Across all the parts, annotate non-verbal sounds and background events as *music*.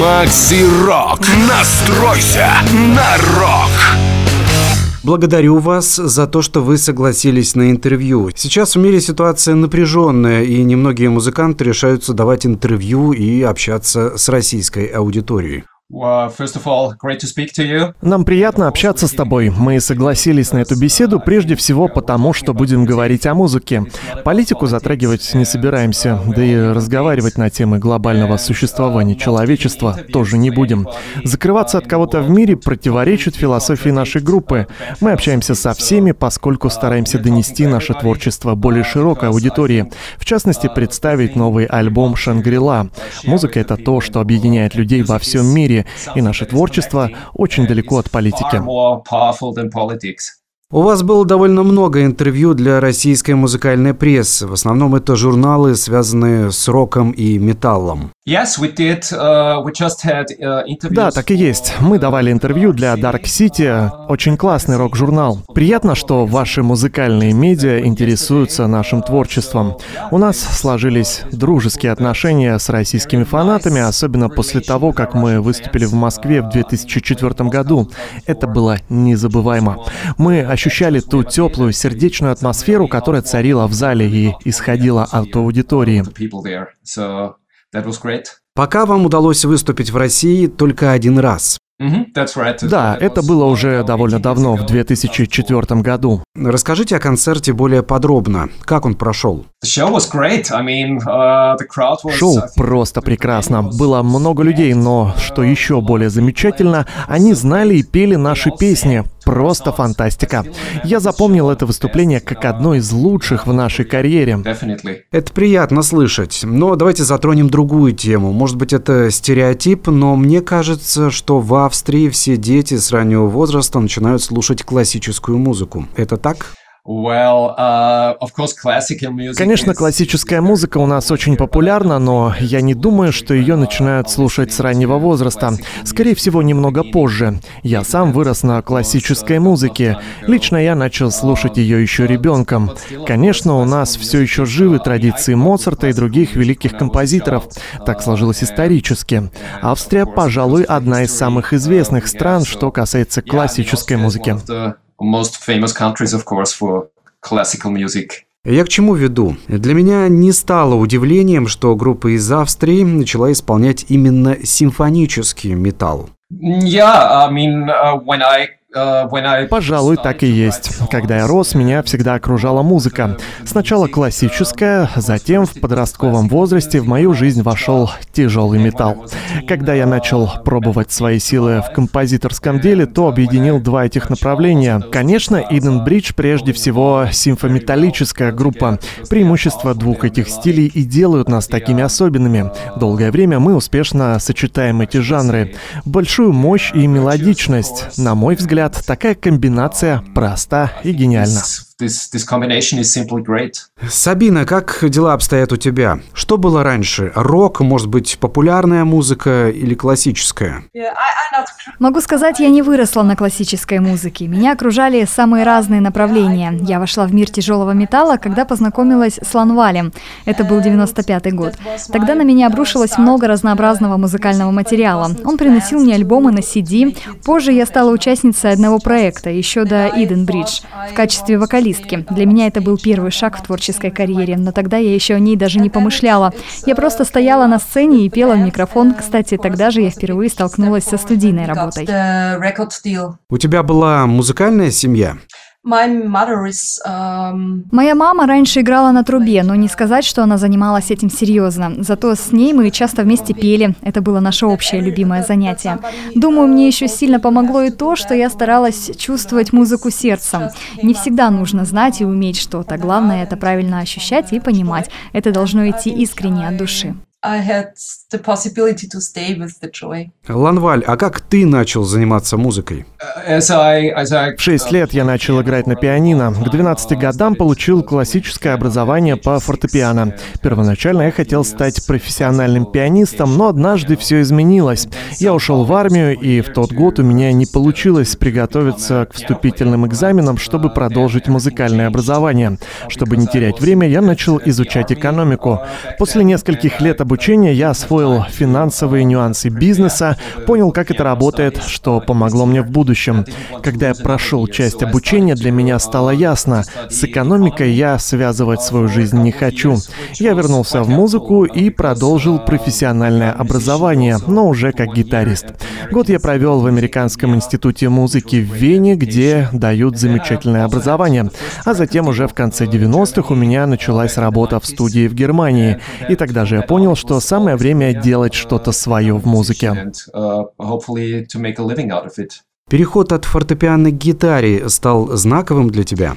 Макси Рок. Настройся на рок. Благодарю вас за то, что вы согласились на интервью. Сейчас в мире ситуация напряженная, и немногие музыканты решаются давать интервью и общаться с российской аудиторией. Нам приятно общаться с тобой. Мы согласились на эту беседу прежде всего потому, что будем говорить о музыке. Политику затрагивать не собираемся, да и разговаривать на темы глобального существования человечества тоже не будем. Закрываться от кого-то в мире противоречит философии нашей группы. Мы общаемся со всеми, поскольку стараемся донести наше творчество более широкой аудитории. В частности, представить новый альбом «Шангрила». Музыка — это то, что объединяет людей во всем мире, мире, и наше творчество очень далеко от политики. У вас было довольно много интервью для российской музыкальной прессы. В основном это журналы, связанные с роком и металлом. Uh, uh, да, так и есть. Мы давали интервью для Dark City, очень классный рок-журнал. Приятно, что ваши музыкальные медиа интересуются нашим творчеством. У нас сложились дружеские отношения с российскими фанатами, особенно после того, как мы выступили в Москве в 2004 году. Это было незабываемо. Мы ощущали ту теплую, сердечную атмосферу, которая царила в зале и исходила от аудитории. Пока вам удалось выступить в России только один раз. Да, это было уже довольно давно, в 2004 году. Расскажите о концерте более подробно. Как он прошел? Шоу просто прекрасно. Было много людей, но, что еще более замечательно, они знали и пели наши песни. Просто фантастика. Я запомнил это выступление как одно из лучших в нашей карьере. Это приятно слышать. Но давайте затронем другую тему. Может быть, это стереотип, но мне кажется, что в Австрии все дети с раннего возраста начинают слушать классическую музыку. Это так? Uh, Конечно, классическая музыка у нас очень популярна, но я не думаю, что ее начинают слушать с раннего возраста. Скорее всего, немного позже. Я сам вырос на классической музыке. Лично я начал слушать ее еще ребенком. Конечно, у нас все еще живы традиции Моцарта и других великих композиторов. Так сложилось исторически. Австрия, пожалуй, одна из самых известных стран, что касается классической музыки most famous countries, of course, for classical music. Я к чему веду? Для меня не стало удивлением, что группа из Австрии начала исполнять именно симфонический металл. Yeah, I mean, uh, when I Пожалуй, так и есть. Когда я рос, меня всегда окружала музыка. Сначала классическая, затем в подростковом возрасте в мою жизнь вошел тяжелый металл. Когда я начал пробовать свои силы в композиторском деле, то объединил два этих направления. Конечно, Иден Бридж прежде всего симфометаллическая группа. Преимущества двух этих стилей и делают нас такими особенными. Долгое время мы успешно сочетаем эти жанры. Большую мощь и мелодичность, на мой взгляд, взгляд, такая комбинация проста и гениальна. This, this combination is simply great. Сабина, как дела обстоят у тебя? Что было раньше? Рок, может быть, популярная музыка или классическая? Могу сказать, я не выросла на классической музыке. Меня окружали самые разные направления. Я вошла в мир тяжелого металла, когда познакомилась с Ланвалем. Это был 95-й год. Тогда на меня обрушилось много разнообразного музыкального материала. Он приносил мне альбомы на CD. Позже я стала участницей одного проекта, еще до Иден Бридж, в качестве вокалиста вокалистки. Для меня это был первый шаг в творческой карьере, но тогда я еще о ней даже не помышляла. Я просто стояла на сцене и пела в микрофон. Кстати, тогда же я впервые столкнулась со студийной работой. У тебя была музыкальная семья? Um, Моя мама раньше играла на трубе, но не сказать, что она занималась этим серьезно. Зато с ней мы часто вместе пели. Это было наше общее любимое занятие. Думаю, мне еще сильно помогло и то, что я старалась чувствовать музыку сердцем. Не всегда нужно знать и уметь что-то. Главное это правильно ощущать и понимать. Это должно идти искренне от души. I had the possibility to stay with the joy. Ланваль, а как ты начал заниматься музыкой? В шесть лет я начал играть на пианино. К 12 годам получил классическое образование по фортепиано. Первоначально я хотел стать профессиональным пианистом, но однажды все изменилось. Я ушел в армию, и в тот год у меня не получилось приготовиться к вступительным экзаменам, чтобы продолжить музыкальное образование. Чтобы не терять время, я начал изучать экономику. После нескольких лет обучения обучения я освоил финансовые нюансы бизнеса, понял, как это работает, что помогло мне в будущем. Когда я прошел часть обучения, для меня стало ясно, с экономикой я связывать свою жизнь не хочу. Я вернулся в музыку и продолжил профессиональное образование, но уже как гитарист. Год я провел в Американском институте музыки в Вене, где дают замечательное образование. А затем уже в конце 90-х у меня началась работа в студии в Германии. И тогда же я понял, что самое время делать что-то свое в музыке. Переход от фортепиано к гитаре стал знаковым для тебя?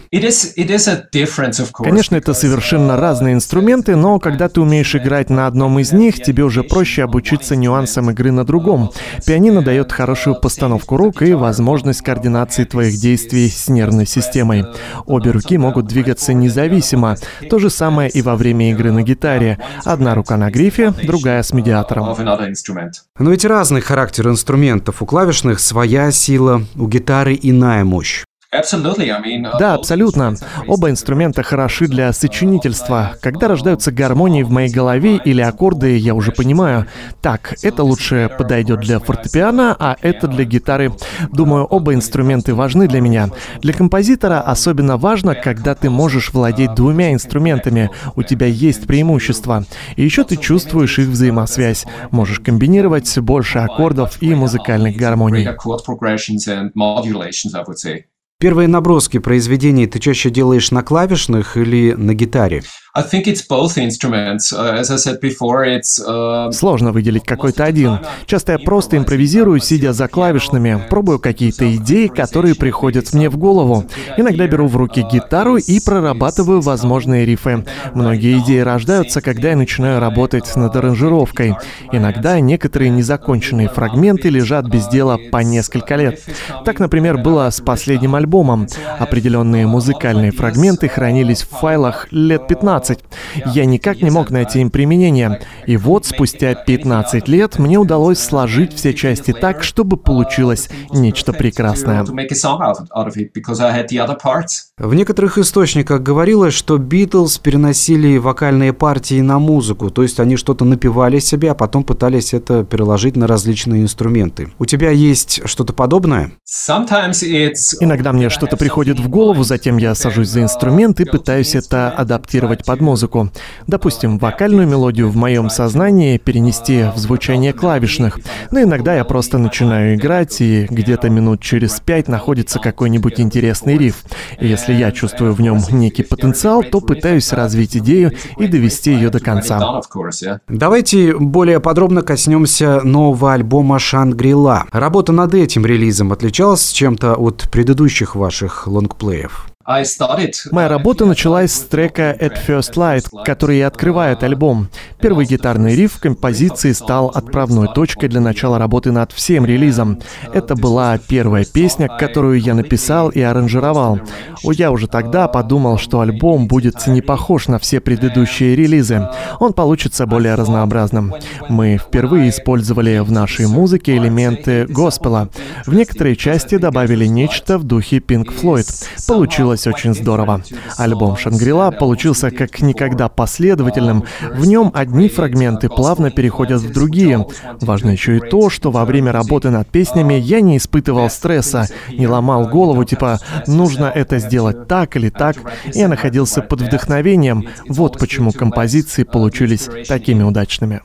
Конечно, это совершенно разные инструменты, но когда ты умеешь играть на одном из них, тебе уже проще обучиться нюансам игры на другом. Пианино дает хорошую постановку рук и возможность координации твоих действий с нервной системой. Обе руки могут двигаться независимо. То же самое и во время игры на гитаре. Одна рука на грифе, другая с медиатором. Но ведь разный характер инструментов. У клавишных своя сила сила, у гитары иная мощь. Uh, да, абсолютно. Оба инструмента хороши для сочинительства. Когда рождаются гармонии в моей голове или аккорды, я уже понимаю, так, это лучше подойдет для фортепиано, а это для гитары. Думаю, оба инструменты важны для меня. Для композитора особенно важно, когда ты можешь владеть двумя инструментами. У тебя есть преимущество. И еще ты чувствуешь их взаимосвязь. Можешь комбинировать больше аккордов и музыкальных гармоний. Первые наброски произведений ты чаще делаешь на клавишных или на гитаре? Сложно выделить какой-то один. Часто я просто импровизирую, сидя за клавишными, пробую какие-то идеи, которые приходят мне в голову. Иногда беру в руки гитару и прорабатываю возможные рифы. Многие идеи рождаются, когда я начинаю работать над аранжировкой. Иногда некоторые незаконченные фрагменты лежат без дела по несколько лет. Так, например, было с последним альбомом. Определенные музыкальные фрагменты хранились в файлах лет 15 15. Я никак не мог найти им применение. И вот спустя 15 лет мне удалось сложить все части так, чтобы получилось нечто прекрасное. В некоторых источниках говорилось, что Битлз переносили вокальные партии на музыку, то есть они что-то напевали себе, а потом пытались это переложить на различные инструменты. У тебя есть что-то подобное? Иногда мне что-то приходит в голову, затем я сажусь за инструмент и пытаюсь это адаптировать под музыку. Допустим, вокальную мелодию в моем сознании перенести в звучание клавишных. Но иногда я просто начинаю играть, и где-то минут через пять находится какой-нибудь интересный риф. И если я чувствую в нем некий потенциал, то пытаюсь развить идею и довести ее до конца. Давайте более подробно коснемся нового альбома «Шангрила». Работа над этим релизом отличалась чем-то от предыдущих ваших лонгплеев? Моя работа началась с трека «At First Light», который и открывает альбом. Первый гитарный риф композиции стал отправной точкой для начала работы над всем релизом. Это была первая песня, которую я написал и аранжировал. Я уже тогда подумал, что альбом будет не похож на все предыдущие релизы. Он получится более разнообразным. Мы впервые использовали в нашей музыке элементы госпела. В некоторые части добавили нечто в духе Pink Floyd. Получилось получилось очень здорово. Альбом «Шангрила» получился как никогда последовательным. В нем одни фрагменты плавно переходят в другие. Важно еще и то, что во время работы над песнями я не испытывал стресса, не ломал голову, типа «нужно это сделать так или так». Я находился под вдохновением. Вот почему композиции получились такими удачными.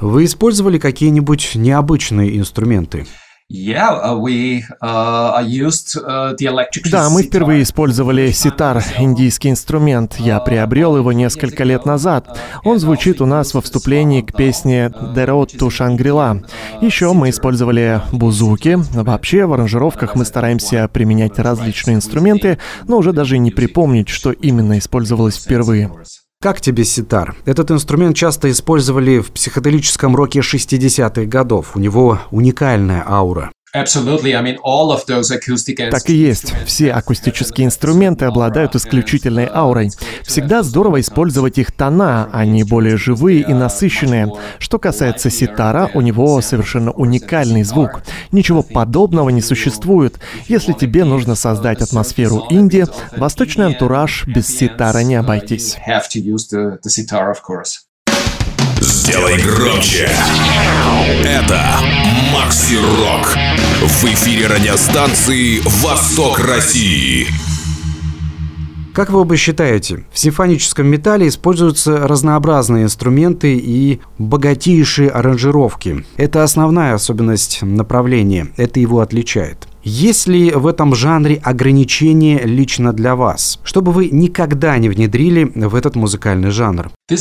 Вы использовали какие-нибудь необычные инструменты? Uh, uh, uh, да, мы впервые использовали ситар, индийский инструмент. Я приобрел его несколько лет назад. Он звучит у нас во вступлении к песне «The Road to Shangri-La». Еще мы использовали бузуки. Вообще, в аранжировках мы стараемся применять различные инструменты, но уже даже не припомнить, что именно использовалось впервые. Как тебе ситар? Этот инструмент часто использовали в психоделическом роке 60-х годов. У него уникальная аура. Так и есть. Все акустические инструменты обладают исключительной аурой. Всегда здорово использовать их тона, они более живые и насыщенные. Что касается ситара, у него совершенно уникальный звук. Ничего подобного не существует. Если тебе нужно создать атмосферу Индии, восточный антураж без ситара не обойтись. Сделай громче. Это Макси Рок. В эфире радиостанции «Восток России». Как вы оба считаете, в симфоническом металле используются разнообразные инструменты и богатейшие аранжировки. Это основная особенность направления, это его отличает. Есть ли в этом жанре ограничения лично для вас, чтобы вы никогда не внедрили в этот музыкальный жанр? Uh,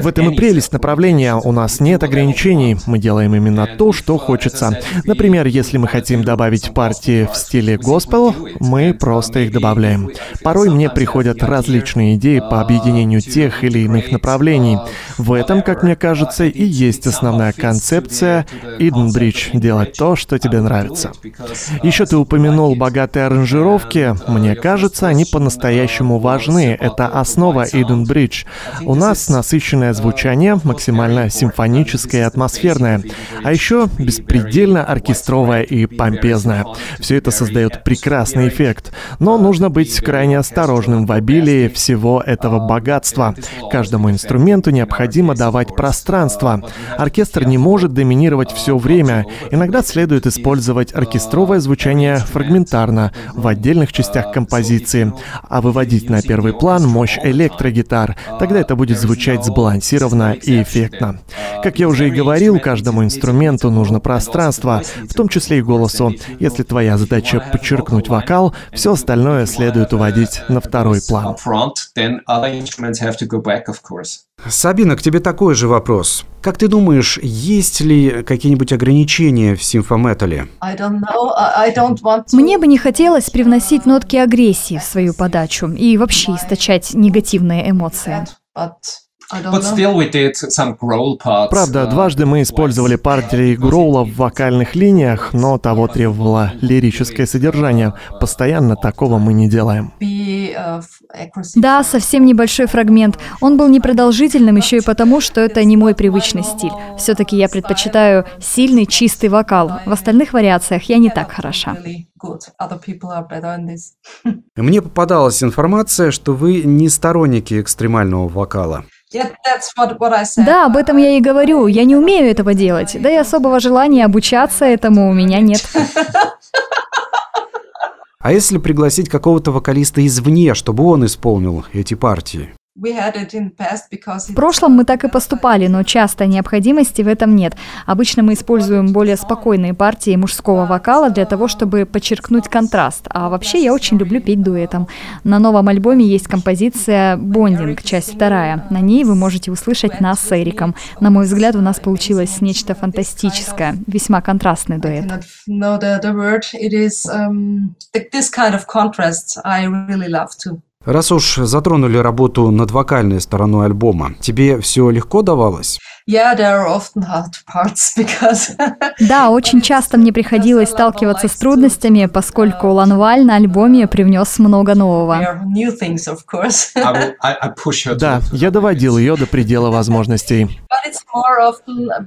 в этом и прелесть направления. У нас нет ограничений. Мы делаем именно то, что хочется. Например, если мы хотим добавить партии в стиле госпел, мы просто их добавляем. Порой мне приходят различные идеи по объединению тех или иных направлений. В этом, как мне кажется, и есть основная концепция Bridge — делать то, что тебе нравится. Еще ты упомянул богатые аранжировки. Мне кажется, они по-настоящему важны. Это основа Eden Bridge. У нас насыщенное звучание, максимально симфоническое и атмосферное, а еще беспредельно оркестровое и помпезное. Все это создает прекрасный эффект, но нужно быть крайне осторожным в обилии всего этого богатства. Каждому инструменту необходимо давать пространство. Оркестр не может доминировать все время. Иногда следует использовать оркестровое звучание фрагментарно в отдельных частях композиции, а выводить на первый план мощь электро электрогитар, тогда это будет звучать сбалансированно и эффектно. Как я уже и говорил, каждому инструменту нужно пространство, в том числе и голосу. Если твоя задача подчеркнуть вокал, все остальное следует уводить на второй план. Сабина, к тебе такой же вопрос. Как ты думаешь, есть ли какие-нибудь ограничения в симфометале? Мне бы не хотелось привносить нотки агрессии в свою подачу и вообще источать негативные эмоции. Правда, дважды мы использовали партии гроула в вокальных линиях, но того требовало лирическое содержание. Постоянно такого мы не делаем. Да, совсем небольшой фрагмент. Он был непродолжительным еще и потому, что это не мой привычный стиль. Все-таки я предпочитаю сильный, чистый вокал. В остальных вариациях я не так хороша. Мне попадалась информация, что вы не сторонники экстремального вокала. Да, об этом я и говорю. Я не умею этого делать. Да и особого желания обучаться этому у меня нет. А если пригласить какого-то вокалиста извне, чтобы он исполнил эти партии? В прошлом мы так и поступали, но часто необходимости в этом нет. Обычно мы используем более спокойные партии мужского вокала для того, чтобы подчеркнуть контраст. А вообще я очень люблю петь дуэтом. На новом альбоме есть композиция «Бондинг», часть вторая. На ней вы можете услышать нас с Эриком. На мой взгляд, у нас получилось нечто фантастическое, весьма контрастный дуэт. Раз уж затронули работу над вокальной стороной альбома, тебе все легко давалось? *laughs* Да, очень часто мне приходилось сталкиваться с трудностями, поскольку Ланваль на альбоме привнес много нового. Да, я доводил ее до предела возможностей.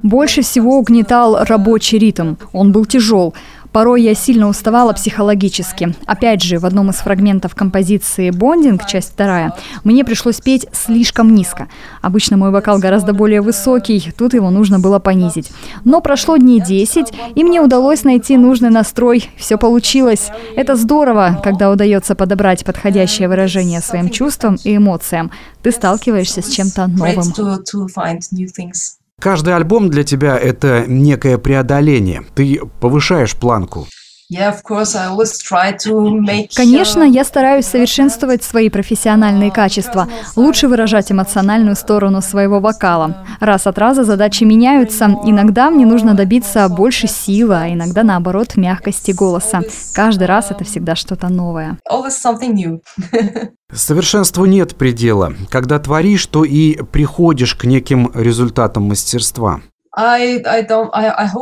Больше всего угнетал рабочий ритм. Он был тяжел. Порой я сильно уставала психологически. Опять же, в одном из фрагментов композиции «Бондинг», часть вторая, мне пришлось петь слишком низко. Обычно мой вокал гораздо более высокий, тут его нужно было понизить. Но прошло дней 10, и мне удалось найти нужный настрой. Все получилось. Это здорово, когда удается подобрать подходящее выражение своим чувствам и эмоциям. Ты сталкиваешься с чем-то новым. Каждый альбом для тебя – это некое преодоление. Ты повышаешь планку. Конечно, я стараюсь совершенствовать свои профессиональные качества, лучше выражать эмоциональную сторону своего вокала. Раз от раза задачи меняются. Иногда мне нужно добиться больше силы, а иногда, наоборот, мягкости голоса. Каждый раз это всегда что-то новое. *laughs* Совершенству нет предела. Когда творишь, то и приходишь к неким результатам мастерства.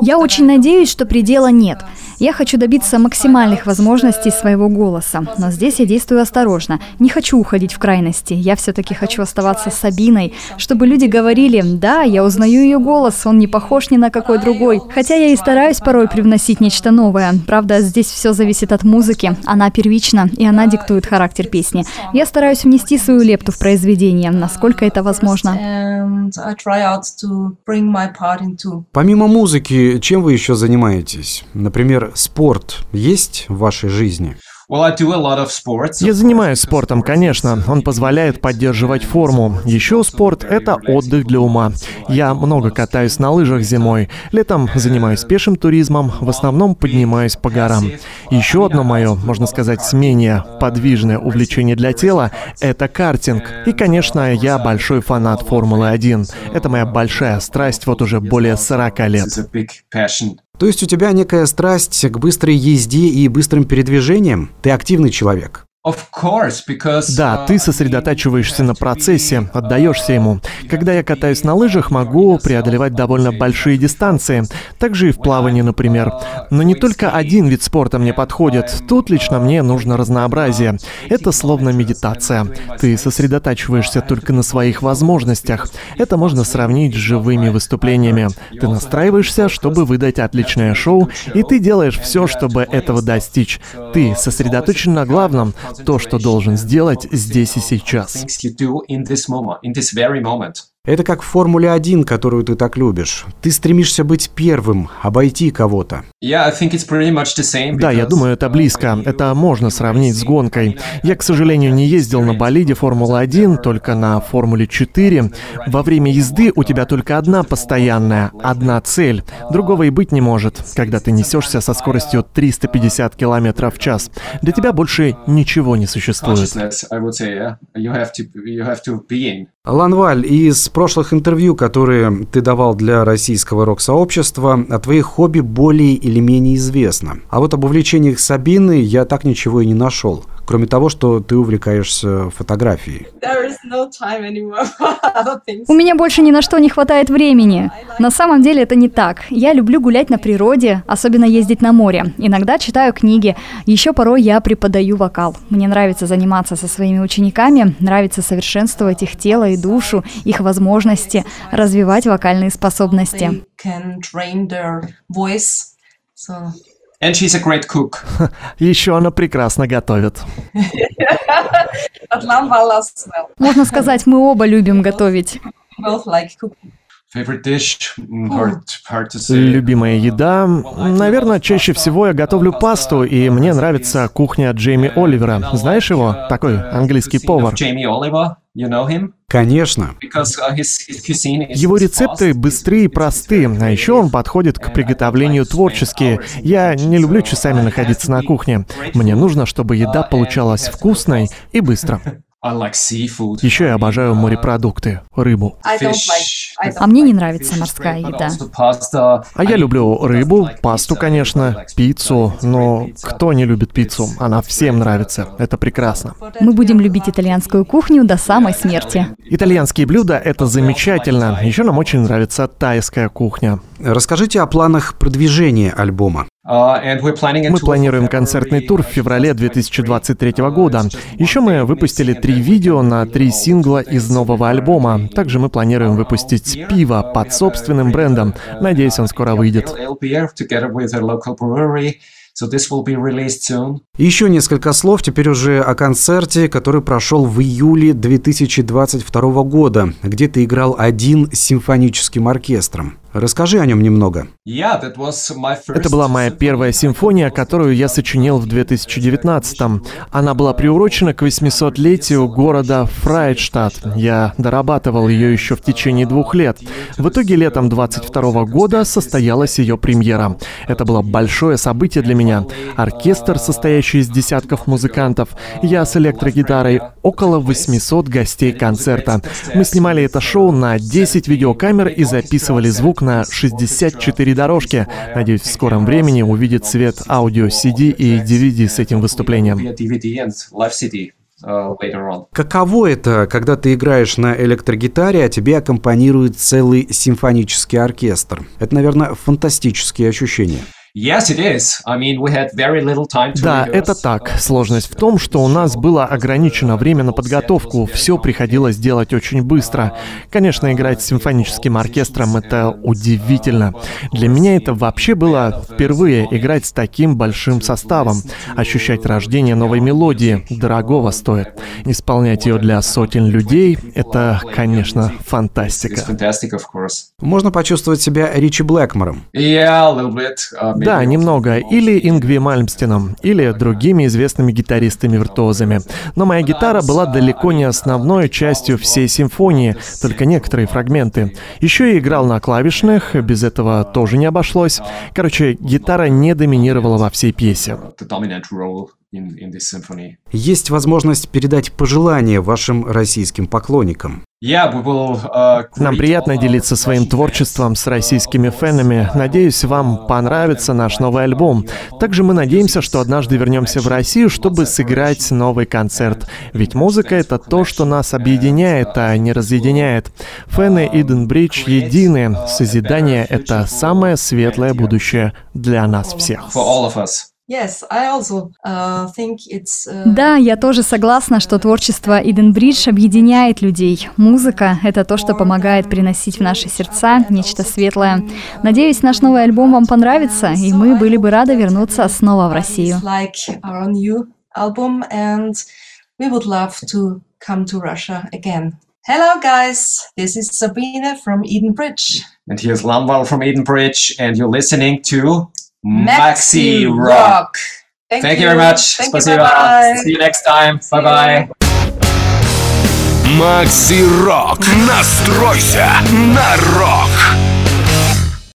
Я очень надеюсь, что предела нет. Я хочу добиться максимальных возможностей своего голоса, но здесь я действую осторожно. Не хочу уходить в крайности. Я все-таки хочу оставаться Сабиной, чтобы люди говорили, да, я узнаю ее голос, он не похож ни на какой другой. Хотя я и стараюсь порой привносить нечто новое. Правда, здесь все зависит от музыки. Она первична, и она диктует характер песни. Я стараюсь внести свою лепту в произведение, насколько это возможно. Помимо музыки, чем вы еще занимаетесь? Например, спорт есть в вашей жизни? Я занимаюсь спортом, конечно. Он позволяет поддерживать форму. Еще спорт — это отдых для ума. Я много катаюсь на лыжах зимой. Летом занимаюсь пешим туризмом, в основном поднимаюсь по горам. Еще одно мое, можно сказать, менее подвижное увлечение для тела — это картинг. И, конечно, я большой фанат Формулы-1. Это моя большая страсть вот уже более 40 лет. То есть у тебя некая страсть к быстрой езде и быстрым передвижениям? Ты активный человек. Да, ты сосредотачиваешься на процессе, отдаешься ему. Когда я катаюсь на лыжах, могу преодолевать довольно большие дистанции. Также и в плавании, например. Но не только один вид спорта мне подходит. Тут лично мне нужно разнообразие. Это словно медитация. Ты сосредотачиваешься только на своих возможностях. Это можно сравнить с живыми выступлениями. Ты настраиваешься, чтобы выдать отличное шоу, и ты делаешь все, чтобы этого достичь. Ты сосредоточен на главном, то, что должен сделать здесь и сейчас. Это как в Формуле 1, которую ты так любишь. Ты стремишься быть первым, обойти кого-то. Да, я думаю, это близко. Это можно сравнить с гонкой. Я, к сожалению, не ездил на болиде Формулы-1, только на Формуле 4. Во время езды у тебя только одна постоянная, одна цель. Другого и быть не может, когда ты несешься со скоростью 350 км в час. Для тебя больше ничего не существует. Ланваль, из прошлых интервью, которые ты давал для российского рок-сообщества, о твоих хобби более или менее известно. А вот об увлечениях Сабины я так ничего и не нашел кроме того, что ты увлекаешься фотографией? У меня больше ни на что не хватает времени. На самом деле это не так. Я люблю гулять на природе, особенно ездить на море. Иногда читаю книги. Еще порой я преподаю вокал. Мне нравится заниматься со своими учениками, нравится совершенствовать их тело и душу, их возможности, развивать вокальные способности. And she's a great cook. *laughs* Еще она прекрасно готовит. *laughs* Можно сказать, мы оба любим готовить. Любимая еда? Наверное, чаще всего я готовлю пасту, и мне нравится кухня Джейми Оливера. Знаешь его? Такой английский повар. Конечно. Uh, его рецепты быстрые и простые, а еще он подходит к приготовлению творчески. Я не люблю часами находиться на кухне. Мне нужно, чтобы еда получалась вкусной и быстро. *laughs* Еще я обожаю морепродукты, рыбу. А мне не нравится морская еда. А я люблю рыбу, пасту, конечно, пиццу, но кто не любит пиццу? Она всем нравится. Это прекрасно. Мы будем любить итальянскую кухню до самой смерти. Итальянские блюда — это замечательно. Еще нам очень нравится тайская кухня. Расскажите о планах продвижения альбома. Uh, мы планируем концертный тур в феврале 2023 года. Еще мы выпустили три видео на три сингла из нового альбома. Также мы планируем выпустить пиво под собственным брендом. Надеюсь, он скоро выйдет. Еще несколько слов теперь уже о концерте, который прошел в июле 2022 года, где ты играл один с симфоническим оркестром. Расскажи о нем немного. Это была моя первая симфония, которую я сочинил в 2019-м. Она была приурочена к 800-летию города Фрайдштадт. Я дорабатывал ее еще в течение двух лет. В итоге летом 22 года состоялась ее премьера. Это было большое событие для меня. Оркестр, состоящий из десятков музыкантов, я с электрогитарой, около 800 гостей концерта. Мы снимали это шоу на 10 видеокамер и записывали звук на 64 дорожки. Надеюсь, в скором времени увидит свет аудио CD и DVD с этим выступлением. Каково это, когда ты играешь на электрогитаре, а тебе аккомпанирует целый симфонический оркестр? Это, наверное, фантастические ощущения. Yes, it is. I mean, we had very little time to Да, это так. Сложность в том, что у нас было ограничено время на подготовку. Все приходилось делать очень быстро. Конечно, играть с симфоническим оркестром — это удивительно. Для меня это вообще было впервые играть с таким большим составом. Ощущать рождение новой мелодии дорогого стоит. Исполнять ее для сотен людей — это, конечно, фантастика. fantastic, of course. Можно почувствовать себя Ричи Блэкмором. Yeah, Да, немного. Или Ингви Мальмстином, или другими известными гитаристами-виртуозами. Но моя гитара была далеко не основной частью всей симфонии, только некоторые фрагменты. Еще я играл на клавишных, без этого тоже не обошлось. Короче, гитара не доминировала во всей пьесе. Есть возможность передать пожелания вашим российским поклонникам. Uh, Нам приятно делиться своим творчеством с российскими фенами. Надеюсь, вам понравится наш новый альбом. Также мы надеемся, что однажды вернемся в Россию, чтобы сыграть новый концерт. Ведь музыка — это то, что нас объединяет, а не разъединяет. Фены Иден Бридж едины. Созидание — это самое светлое будущее для нас всех. For all of us. Yes, I also uh, think it's. Uh, Да, я тоже согласна, что творчество Иден Бридж объединяет людей. Музыка — это то, что помогает приносить в наши сердца нечто светлое. Надеюсь, наш новый альбом вам понравится, и мы были бы рады вернуться снова в Россию. Hello, guys. This is Sabine from Eden Bridge. And here's Lamval from Edenbridge, and you're listening to Maxi Rock. Rock. Thank you very much. Thank you. Спасибо. Bye-bye. See you next time. Bye bye. Макси Рок. Настройся на рок.